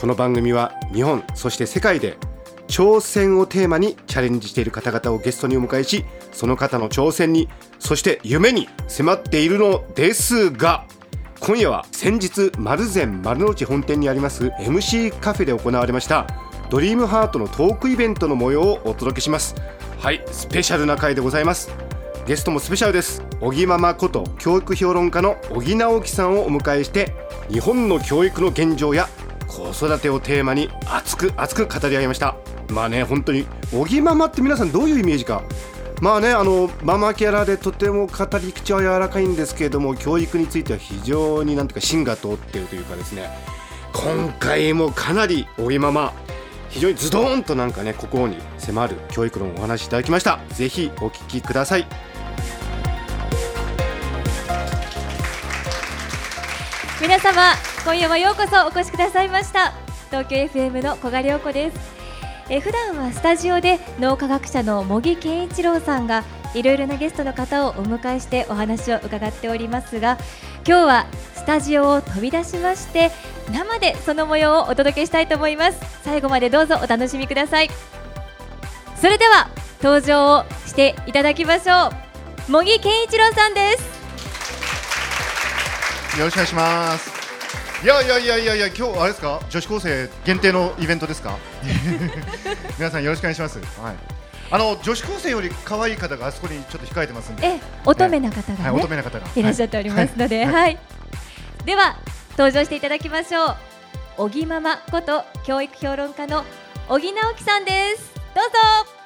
この番組は日本そして世界で挑戦をテーマにチャレンジしている方々をゲストにお迎えしその方の挑戦にそして夢に迫っているのですが今夜は先日丸善丸の内本店にあります MC カフェで行われましたドリームハートのトークイベントの模様をお届けします。はいスペシャルな回でございます。ゲストもスペシャルです。小木ママこと教育評論家の小木直樹さんをお迎えして日本の教育の現状や子育てをテーマに熱く熱く語り合いました。まあね本当に小木ママって皆さんどういうイメージか。まあねあのママキャラでとても語り口は柔らかいんですけれども教育については非常になんていうか芯が通っているというかですね。今回もかなり小木ママ非常にズドーンとなんかね心に迫る教育論をお話しいただきました。ぜひお聞きください。皆様今夜はようこそお越しくださいました。東京 FM の小賀良子です。え普段はスタジオで脳科学者の茂木健一郎さんがいろいろなゲストの方をお迎えしてお話を伺っておりますが今日はスタジオを飛び出しまして生でその模様をお届けしたいと思います。最後までどうぞお楽しみください。それでは登場をしていただきましょう。茂木健一郎さんです。よろしくお願いします。いやいやいやいやいや今日あれですか？女子高生限定のイベントですか？皆さんよろしくお願いします。はい。あの女子高生より可愛い方があそこにちょっと控えてますんで。え乙女な方がね、はい、乙女な方がいらっしゃっておりますので、はい、では登場していただきましょう小木ママこと教育評論家の小木直樹さんですどうぞ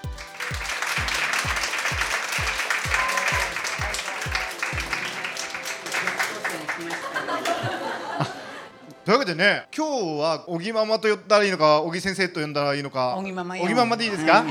というわけでね今日は小木ママと呼んだらいいのか小木先生と呼んだらいいのか小木ママよ。小木ママでいいですか？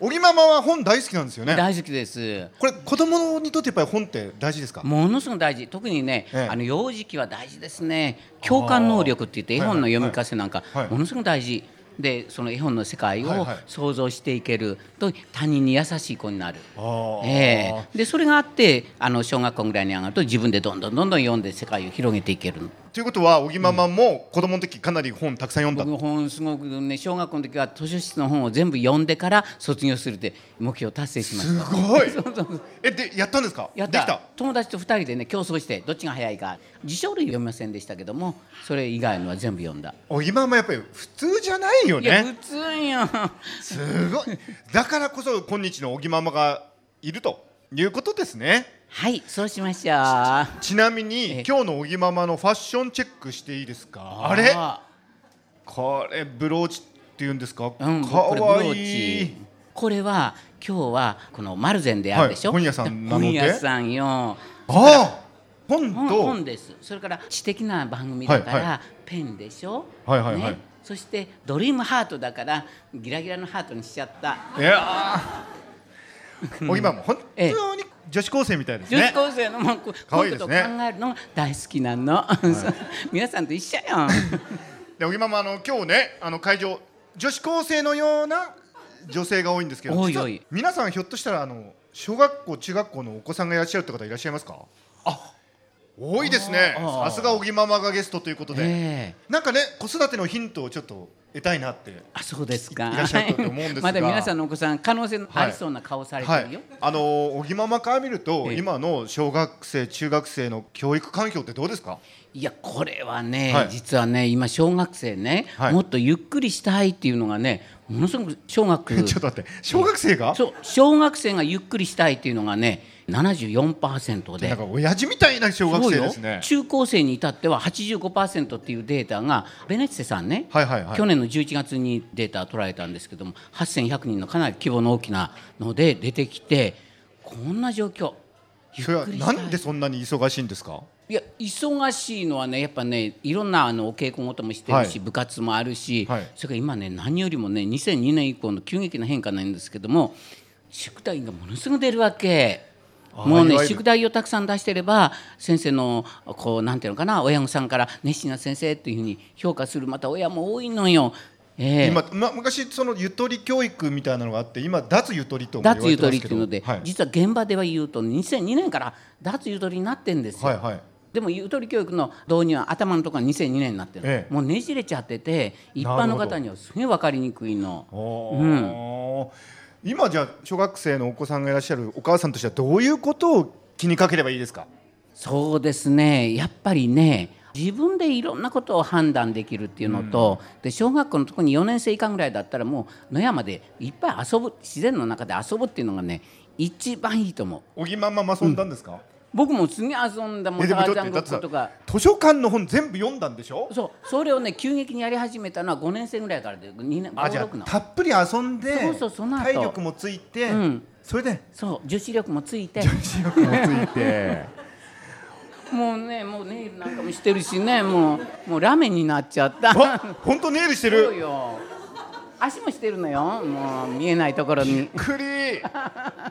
小木ママは本大好きなんですよね。大好きです。これ子供にとってやっぱり本って大事ですか？ものすごく大事。特にね、ええ。あの幼児期は大事ですね。共感能力って言って絵本の読み聞かせなんか、はい。はい。ものすごく大事。でその絵本の世界を想像していける。と他人に優しい子になる。ええ。でそれがあってあの小学校ぐらいに上がると自分でどんどんどんどん読んで世界を広げていけるということは小木ママも子供の時かなり本たくさん読んだ、僕本すごくね小学校の時は図書室の本を全部読んでから卒業するって目標を達成しました。すごい。そうそうえでやったんですか？やった。友達と二人でね競争してどっちが早いか辞書類読みませんでしたけどもそれ以外のは全部読んだ、お今もやっぱり普通じゃないよいやね普通やすごい。だからこそ今日の小木ママがいるということですねはいそうしましょう。ちなみにえ今日の小木ママのファッションチェックしていいですか？あれ？これブローチっていうんですか、うん、かわーいい。チこれは今日はこのマルゼンであるでしょ、はい本屋さんなので？本屋さんよ。ああ本本です。それから知的な番組だから、はいはペンでしょ、はいはいはい。ね、そしてドリームハートだからギラギラのハートにしちゃった。いやー。小木ママ本ええ。当に女子高生みたいですね。女子高生のもうこいことを考えるのが大好きなの、皆さんと一緒よ。で小木ママあの今日ねあの会場女子高生のような女性が多いんですけど実は多い。多い皆さんひょっとしたらあの小学校中学校のお子さんがいらっしゃるって方いらっしゃいますか？あ多いですね。さすが小木ママがゲストということで、ええ。なんかね子育てのヒントをちょっと得たいなってあそうですか。いらっしゃると思うんですが。まだ皆さんのお子さん可能性のありそうな顔されてはい。るよ、、あの小木ママから見ると、ええ。今の小学生中学生の教育環境ってどうですか？いやこれはね、はい。実はね今小学生ね、はい。もっとゆっくりしたいっていうのがねものすごく小学 ちょっと待って小学生が？そう小学生がゆっくりしたいっていうのがね74%で。なんか親父みたいな小学生ですね。中高生に至っては85%っていうデータがベネッセさんね、はいはいはい。去年の11月にデータ取られたんですけども8100人のかなり規模の大きなので出てきてこんな状況。ゆっくりしたないんでそんなに忙しいんですか？いや忙しいのはねやっぱねいろんなあのお稽古事もしてるし、はい。部活もあるし、はい。それから今ね何よりもね2002年以降の急激な変化なんですけども宿題がものすごく出るわけ。あもうね宿題をたくさん出してれば先生のこうなんていうのかな親御さんから熱心な先生っていうふうに評価するまた親も多いのよ。ええ。今、ま、昔そのゆとり教育みたいなのがあって今脱ゆとりとも言われ脱ゆとてますけど。りっていうので、はい、実は現場では言うと2002年から脱ゆとりになってんですよ。はいはいでもゆとり教育の導入は頭のところが2002年になってるの、ええ。もうねじれちゃってて一般の方にはすげえ分かりにくいの。おー今じゃあ小学生のお子さんがいらっしゃるお母さんとしてはどういうことを気にかければいいですか？そうですね。やっぱりね自分でいろんなことを判断できるっていうのと、で小学校のところに4年生以下ぐらいだったらもう野山でいっぱい遊ぶ自然の中で遊ぶっていうのがね一番いいと思う。小木ママも遊んだんですか、僕もすげえ遊んだもんえでもターザンことか。図書館の本全部読んだんでしょ？そうそれをね急激にやり始めたのは5年生ぐらいからで2年あじゃ56の。あたっぷり遊んでそうそうその後。体力もついて、うん。それで？そう女子力もついて。視力もついて。もうねもうネイルなんかもしてるしねもうもうラメになっちゃった。あ本当ネイルしてそうるよ。足もしてるのよ。もう見えないところに。クリ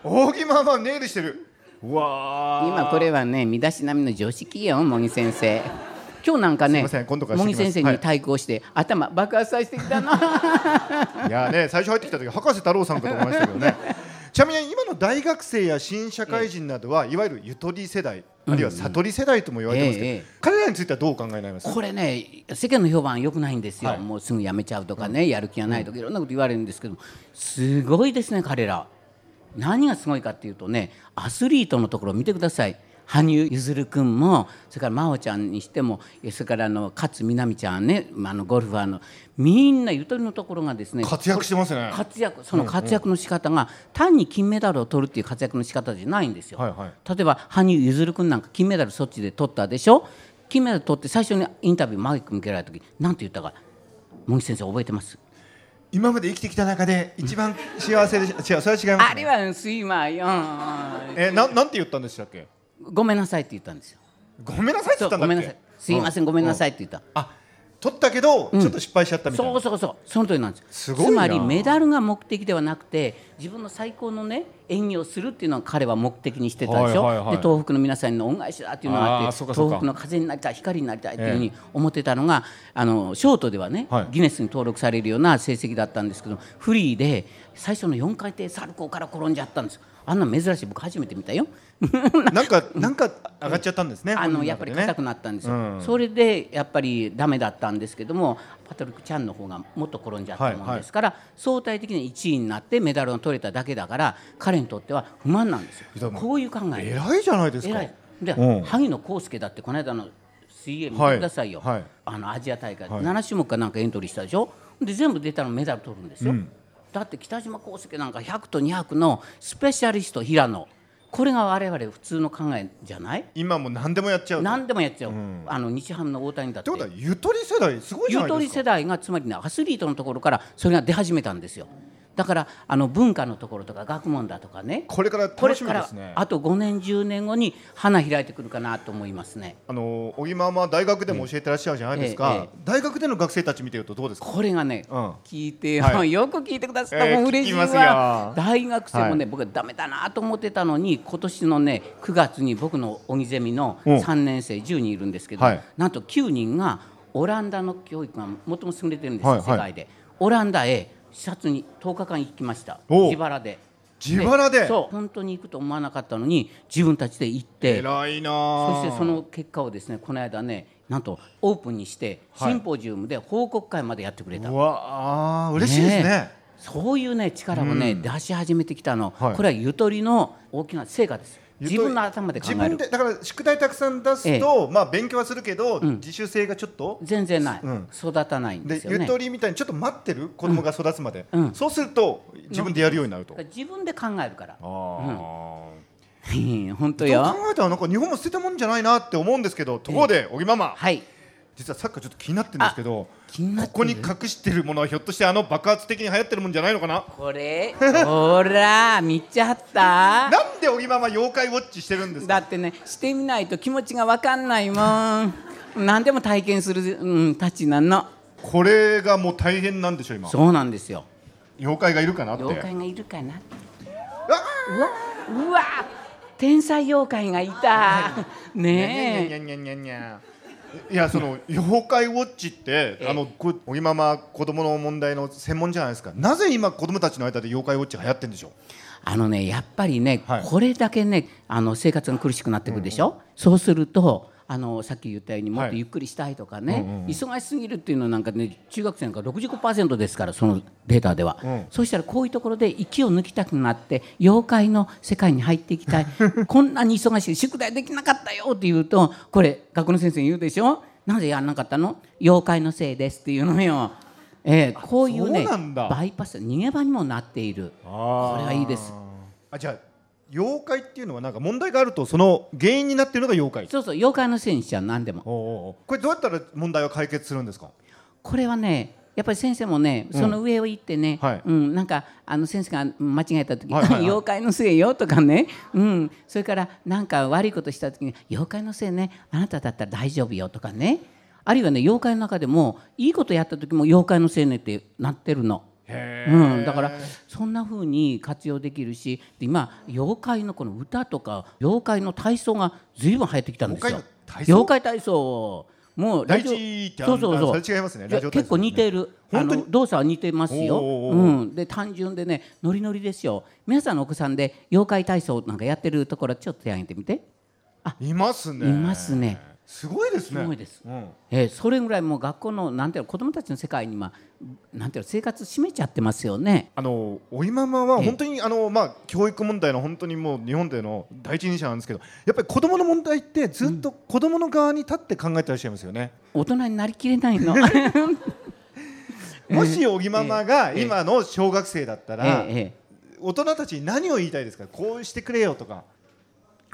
大木ママネイルしてる今これはね身だしなみの常識よ茂木先生。今日なんかね茂木先生に対抗して、頭爆発させてきたな。いやね最初入ってきた時博士太郎さんかと思いましたけどね。ちなみに今の大学生や新社会人などはいわゆるゆとり世代あるいは悟り世代とも言われてますけど、彼らについてはどうお考えになります？これね世間の評判良くないんですよ、はい。もうすぐ辞めちゃうとかね、やる気がないとかいろんなこと言われるんですけどすごいですね彼ら何がすごいかっていうとねアスリートのところを見てください。羽生結弦君もそれから真央ちゃんにしてもえそれからあの勝みなみちゃんねまああのゴルファーのみんなゆとりのところがですね活躍してますね。活躍その活躍の仕方が単に金メダルを取るっていう活躍の仕方じゃないんですよ。はいはい。例えば羽生結弦君なんか金メダルそっちで取ったでしょ？金メダル取って最初にインタビューマイク向けられた時何て言ったか茂木先生覚えてます？今まで生きてきた中で一番幸せでし違うそれは違います、ね、あれはスイマーよ。えななんて言ったんでしたっけ？ごめんなさいって言ったんですよ。ごめんなさいってそ言ったんだっけ？うごめんなさい。すいません。ごめんなさいって言った。あ取ったけど、ちょっと失敗しちゃったみたいな。そうそうそう。その通りなんです。すごいな。つまりメダルが目的ではなくて自分の最高のね演技をするっていうのを彼は目的にしてたでしょ、はいはいはい。で東北の皆さんの恩返しだっていうのがあって東北の風になりたい光になりたいっていうふうに思ってたのが、あのショートではね、はい。ギネスに登録されるような成績だったんですけどフリーで最初の4回転サルコーから転んじゃったんですあんな珍しい僕初めて見たよ。なんかなんか上がっちゃったんですねあのやっぱり硬くななったんですよ、うん。それでやっぱりダメだったんですけどもパトリック・チャンの方がもっと転んじゃったもんですから、相対的に1位になってメダルを取れただけだから彼にとっては不満なんですよ。こういう考え。偉いじゃないですか。偉い。で、うん。萩野公介だってこの間の水泳見てくださいよ、はい。はい。あのアジア大会、はい。7種目かなんかエントリーしたでしょ？で全部出たらメダル取るんですよ、うんだって北島康介なんか100と200のスペシャリスト平野。これが我々普通の考えじゃない？今もう何でもやっちゃうと。何でもやっちゃう、ん。あの日ハムの大谷だって。ってことはゆとり世代すごいじゃゆとりないですか。世代がつまりねアスリートのところからそれが出始めたんですよだからあの文化のところとか学問だとかね。これからこれ楽しみからですね。あと5年10年後に花開いてくるかなと思いますね。あの小木ママは大学でも教えてらっしゃるじゃないですか、大学での学生たち見てるとどうですか？これがね、うん。聞いてよ、く聞いてくださった、えーもう嬉しいわ。よ。大学生もね、は僕はダメだなと思ってたのに今年のね9月に僕の荻ゼミのうん。3年生10人いるんですけど、はい。なんと9人がオランダの教育が最も優れてるんです世界で。オランダへ視察に10日間行きました。自腹で。自腹で？そう。本当に行くと思わなかったのに自分たちで行って。偉いなあ。そしてその結果をですねこの間ねなんとオープンにしてはい。シンポジウムで報告会までやってくれた、うわあー嬉しいですね。そういうね力をね、出し始めてきたの、はい。これはゆとりの大きな成果です自分の頭で考自える。分でだから宿題たくさん出すと、まあ勉強はするけど、自主性がちょっと全然ない、うん。育たないんでよね。ゆとりみたいにちょっと待ってる子供が育つまで、うん。そうすると自分でやるようになると、自分で考えるから。あー。本当よ。考えたらなんか日本も捨てたもんじゃないなって思うんですけどところで小木ママ。はい実はさっきからちょっと気になってるんですけどここに隠してるものはひょっとしてあの爆発的に流行ってるもんじゃないのかな？これ？ほら見ちゃった？なんでおぎまま妖怪ウォッチしてるんですか？だってねしてみないと気持ちが分かんないもん。何でも体験する、うん、たちなの。これがもう大変なんでしょ今？そうなんですよ。妖怪がいるかなって。妖怪がいるかなうわうわ天才妖怪がいた。ねえいやその妖怪ウォッチってえあのこおぎまま子供の問題の専門じゃないですか。なぜ今子供たちの間で妖怪ウォッチが流行ってるんでしょう？あのねやっぱりね、はい。これだけねあの生活が苦しくなってくるでしょ、そうするとあのさっき言ったようにもっとゆっくりしたいとかね、忙しすぎるっていうのはなんかね中学生なんか65%ですからそのデータでは、ん。そうしたらこういうところで息を抜きたくなって妖怪の世界に入っていきたい。こんなに忙しい宿題できなかったよって言うとこれ学校の先生に言うでしょ？なぜやらなかったの？妖怪のせいですっていうのよ。ええこういうねバイパス逃げ場にもなっている。これはいいです。あじゃあ妖怪っていうのはなんか問題があるとその原因になっているのが妖怪。そうそう妖怪のせいにしちゃう何でも。これどうやったら問題は解決するんですか？これはねやっぱり先生もねその上を行ってね、はい。うん、なんかあの先生が間違えた時、はいはいはい。妖怪のせいよとかね、うん、それからなんか悪いことした時に妖怪のせいねあなただったら大丈夫よとかね。あるいはね妖怪の中でもいいことやった時も妖怪のせいねってなってるの。うん、だからそんな風に活用できるしで今妖怪のこの歌とか妖怪の体操がずいぶん流行ってきたんですよ。妖怪の体操？妖怪体操もうラジオそうそうそう。違いますね。いやラジオ体操。結構似てる。あ本当に？の動作は似てますよ。うん、で単純でねノリノリですよ。皆さんのお子さんで妖怪体操なんかやってるところちょっと手挙げてみて。いますね。いますねすごいですね。すごいです。うん。えーそれぐらいもう学校のなんていうの子どもたちの世界に、まあ、なんていうの生活占めちゃってますよね。あのおいままは本当にあのまあ教育問題の本当にもう日本での第一人者なんですけどやっぱり子供の問題ってずっと子供の側に立って考えてらっしゃいますよね。大人になりきれないの。もしおぎままがええ。今の小学生だったえらえ。ええ。大人たちに何を言いたいですか？こうしてくれよとか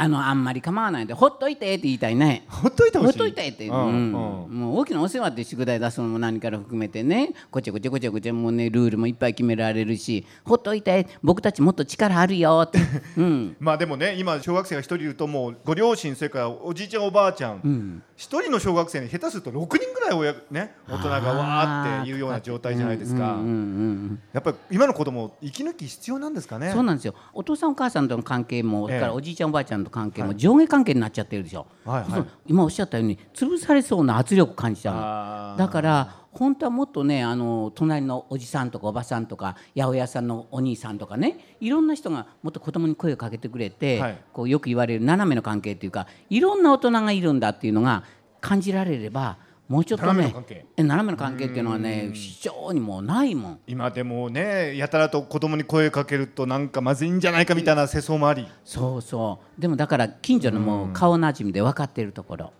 あのあんまり構わないでほっといてって言いたいね。ほっといてほしい。ほっといてって、う。うんん。うん。もう大きなお世話って宿題出すのも何から含めてね。こちゃこちゃこちゃこちゃもうねルールもいっぱい決められるし。ほっといて。僕たちもっと力あるよって、うん、まあでもね今小学生が一人いるともうご両親それからおじいちゃんおばあちゃん一、人の小学生に下手すると6人ぐらい親ね大人がわーっていうような状態じゃないですか、うんうんうんやっぱり今の子供息抜き必要なんですかね？そうなんですよ。お父さんお母さんとの関係も、そえ。からおじいちゃんおばあちゃん関係も上下関係になっちゃってるでしょ、はいはい。今おっしゃったように潰されそうな圧力を感じちゃうだから本当はもっとねあの隣のおじさんとかおばさんとか八百屋さんのお兄さんとかねいろんな人がもっと子供に声をかけてくれて、はい。こうよく言われる斜めの関係っていうかいろんな大人がいるんだっていうのが感じられればもうちょっとね斜めの関係。え斜めの関係っていうのはね非常にもうないもん。今でもねやたらと子供に声かけるとなんかまずいんじゃないかみたいな世相もあり。そうそう。でもだから近所のもう顔なじみで分かってるところ、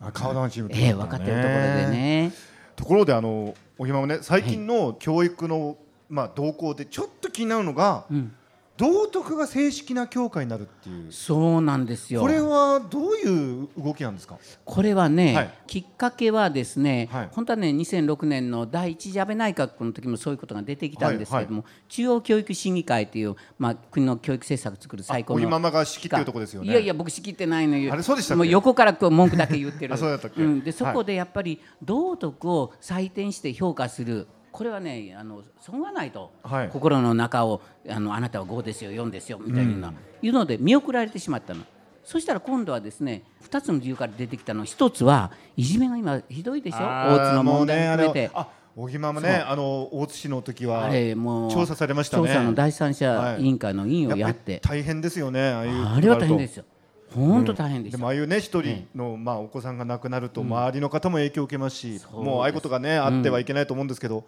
あ顔のチームええ分かってるところでね。ところであのおぎまもね最近の教育の、まあ動向でちょっと気になるのが、道徳が正式な教科になるっていう。そうなんですよ。これはどういう動きなんですか？これはね、はい。きっかけはですね、はい。本当はね2006年の第一次安倍内閣の時もそういうことが出てきたんですけれども、中央教育審議会という、まあ、国の教育政策を作る最高のおぎままが仕切ってるとこですよね。いやいや僕仕切ってないのよ。あれそうでしたもう横からこう文句だけ言ってる。あそうだったっけ？ん、でそこでやっぱり道徳を採点して評価するこれはねあのそがないと、はい。心の中をあのあなたは5ですよ4ですよみたいな、いうので見送られてしまったの。そしたら今度はですね2つの理由から出てきたの。1つはいじめが今ひどいでしょ。大津の問題も含めて。あおぎまもねあの大津市の時は調査されましたね。調査の第三者委員会の委員をやっやっ大変ですよねああいうあれは大変ですよ本当大変でですよ、もああいうね一人の、まあお子さんが亡くなると周りの方も影響を受けますし、そうもうああいうことがねあってはいけないと思うんですけど、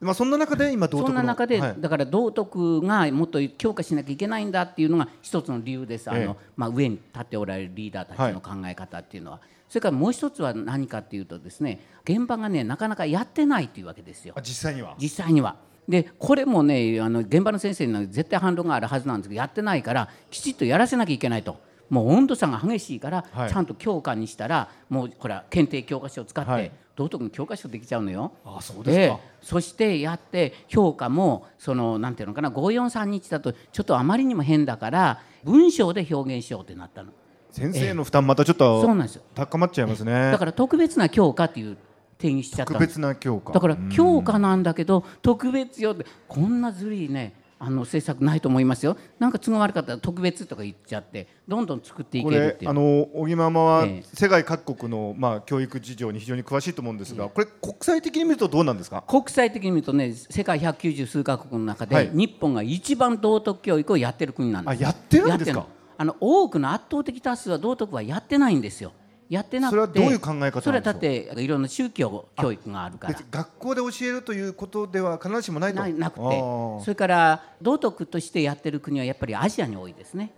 まあそんな中で今道徳のそんな中で、はい。だから道徳がもっと強化しなきゃいけないんだっていうのが一つの理由です、あのええ。まあ、上に立っておられるリーダーたちの考え方っていうのは、それからもう一つは何かっていうとですね現場がねなかなかやってないっていうわけですよ。あ実際には。実際には。でこれもねあの現場の先生には絶対反論があるはずなんですけどやってないからきちっとやらせなきゃいけないともう温度差が激しいから、はい。ちゃんと教科にしたらもうこれは検定教科書を使って、はい。道徳の教科書できちゃうのよ。あそうですか。でそしてやって評価もそのなんていうのかな543日だとちょっとあまりにも変だから文章で表現しようってなったの。先生の負担またちょっとそうなんですよ。高まっちゃいますね。だから特別な教科っていう定義しちゃった特別な教科。だからうん。教科なんだけど特別よってこんなずるいねあの政策ないと思いますよ。なんか都合悪かったら特別とか言っちゃってどんどん作っていけるっていう。あの小木ママはええ。世界各国のまあ教育事情に非常に詳しいと思うんですがこれ国際的に見るとどうなんですか？国際的に見るとね世界190数カ国の中で、はい。日本が一番道徳教育をやってる国なんです。あやってるんですか？あの多くの圧倒的多数は道徳はやってないんですよやってなくてそれはどういう考え方それはだっていろんな宗教教育があるから。学校で教えるということでは必ずしもないと？なくて。それから道徳としてやってる国はやっぱりアジアに多いですね。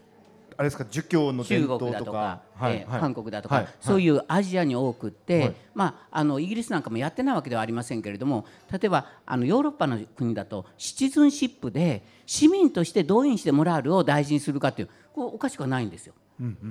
あれですか？儒教の伝中統とか。国だとか、えーはい。はい韓国だとか、はいそういうアジアに多くって、はい。まあ、あのイギリスなんかもやってないわけではありませんけれども例えばあのヨーロッパの国だとシチズンシップで市民としてどういうふうにしてモラルを大事にするかっていうこれおかしくはないんですよ。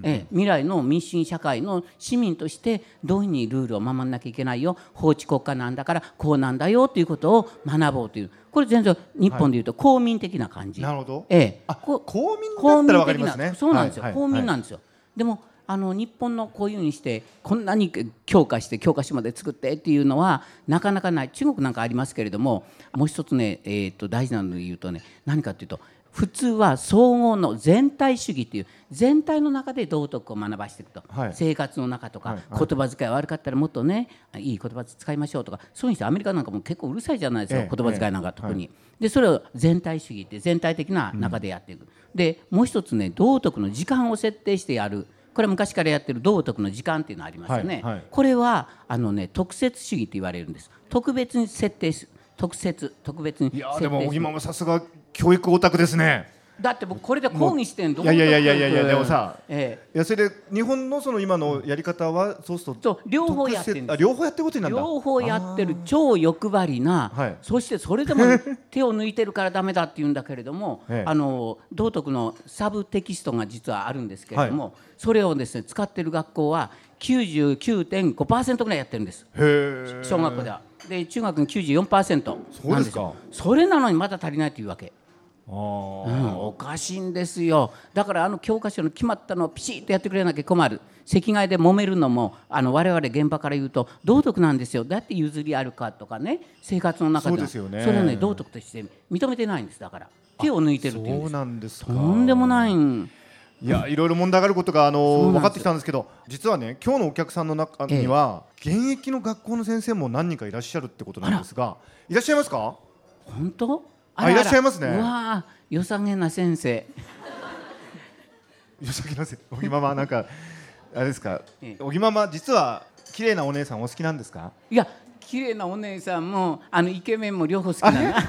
ええ未来の民主主義社会の市民としてどういうふうにルールを守らなきゃいけないよ。法治国家なんだからこうなんだよということを学ぼうという。これ全然日本でいうと公民的な感じ。なるほど。ええ。あこ公民公だったらわかね。そうなんですよ、はい公民なんですよ、でもあの日本のこういうふうにしてこんなに強化して教科書まで作ってっていうのはなかなかない。中国なんかありますけれどももう一つね、えー、と大事なので言うとね何かっていうと普通は総合の全体主義っていう全体の中で道徳を学ばしていくと、はい。生活の中とか、はいはい。言葉遣い悪かったらもっとねいい言葉使いましょうとか。そういう人アメリカなんかも結構うるさいじゃないですか、ええ言葉遣いなんか特に。でそれを全体主義って全体的な中でやっていく、でもう一つね道徳の時間を設定してやる。これは昔からやってる道徳の時間っていうのありますよね、はいはい。これはあのね特設主義って言われるんです。特別に設定す特設特別にいやでも小木ママさすが教育オタクですね。だって僕これで講義してんの？いやいやいやいやいやいやでもさええ。いやそれで日本のその今のやり方はそうするとそう両方やってる両方やってることになるんだ。両方やってる超欲張りな、はい。そしてそれでも 手を抜いてるからダメだって言うんだけれども、ええ。あの道徳のサブテキストが実はあるんですけれども、それをですね使ってる学校は99.5%ぐらいやってるんです。へえ。小学校では。で中学の94%そうですかなんよ。それなのにまだ足りないというわけ。うん、おかしいんですよ。だからあの教科書の決まったのをピシッとやってくれなきゃ困る。席替えで揉めるのもあの我々現場から言うと道徳なんですよ。だって譲りあるかとかね生活の中でそうですよね。それをね道徳として認めてないんです。だから。手を抜いてるっていうんそうなんですか。とんでもない。んいやいろいろ問題があることがあの分かってきたんですけど実はね今日のお客さんの中には現役の学校の先生も何人かいらっしゃるってことなんですがいらっしゃいますか？本当？あいらっしゃいますね。うわー良さげな先生。吉木のせ小木ママなんかあれですか？ええ。小木ママ実は綺麗なお姉さんお好きなんですか？いや綺麗なお姉さんもあのイケメンも両方好きだな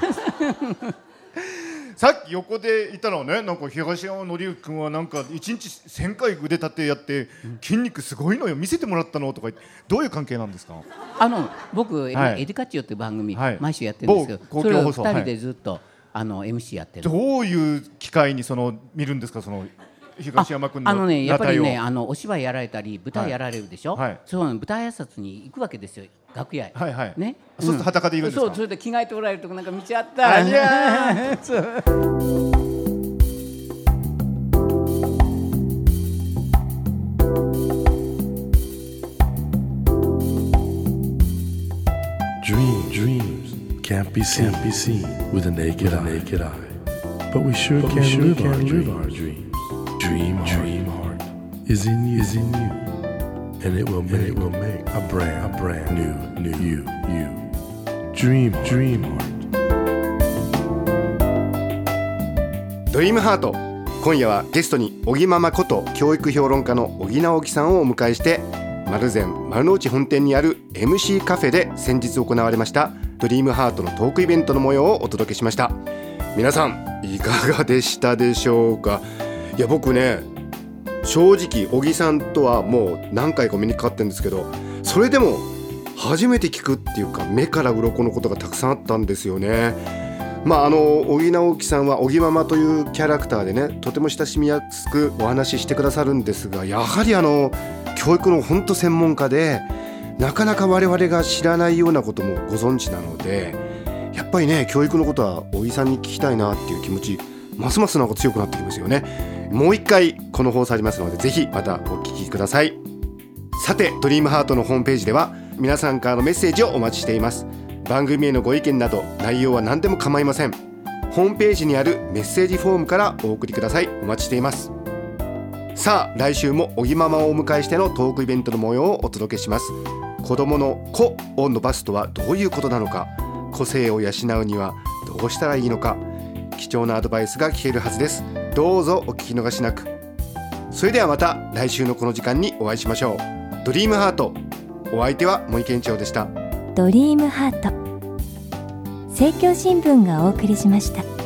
さっき横でいたのね。なんか東山紀之君はなんか一日1000回腕立てやって筋肉すごいのよ。見せてもらったのとか言って。どういう関係なんですか？あの僕、はい。エディカッチオっていう番組、はい。毎週やってるんですけどそれを2共放送はい。人でずっと、あの MC やってる。どういう機会にその見るんですか？その東山君のあのねやっぱりねあのお芝居やられたり舞台やられるでしょ、はい。はいそう舞台挨拶に行くわけですよ楽屋へ、はいはい。ね？そうすると裸でいるんですか？そうそれで着替えておられるとこなんか見ちゃったあいやそう Dream, dreams. Can't be seen, can't be seen. With a naked, eye. naked eye. But we sure can, sure live, our live our dreams. Dream, dream heart is in you, is in you, and it will make, it will make a brand, a brand new, new you, you. Dream, dream heart. ドリームハート今夜はゲストに小木ママこと教育評論家の小木直樹さんをお迎えして丸善丸の内本店にある MC カフェで先日行われましたドリームハートのトークイベントの模様をお届けしました。皆さんいかがでしたでしょうか？いや僕ね正直小木さんとはもう何回かお目にかかってるんですけどそれでも初めて聞くっていうか目から鱗のことがたくさんあったんですよね。まああの小木直樹さんは小木ママというキャラクターでねとても親しみやすくお話ししてくださるんですがやはりあの教育の本当専門家でなかなか我々が知らないようなこともご存知なのでやっぱりね教育のことは小木さんに聞きたいなっていう気持ちますますなんか強くなってきますよね。もう一回この放送ありますのでぜひまたお聞きください。さてドリームハートのホームページでは皆さんからのメッセージをお待ちしています。番組へのご意見など内容は何でも構いません。ホームページにあるメッセージフォームからお送りください。お待ちしています。さあ来週も小木ママをお迎えしてのトークイベントの模様をお届けします。子供の子を伸ばすとはどういうことなのか。個性を養うにはどうしたらいいのか。貴重なアドバイスが聞けるはずです。どうぞお聞き逃しなく。それではまた来週のこの時間にお会いしましょう。ドリームハート。お相手は森健長でした。ドリームハート。政教新聞がお送りしました。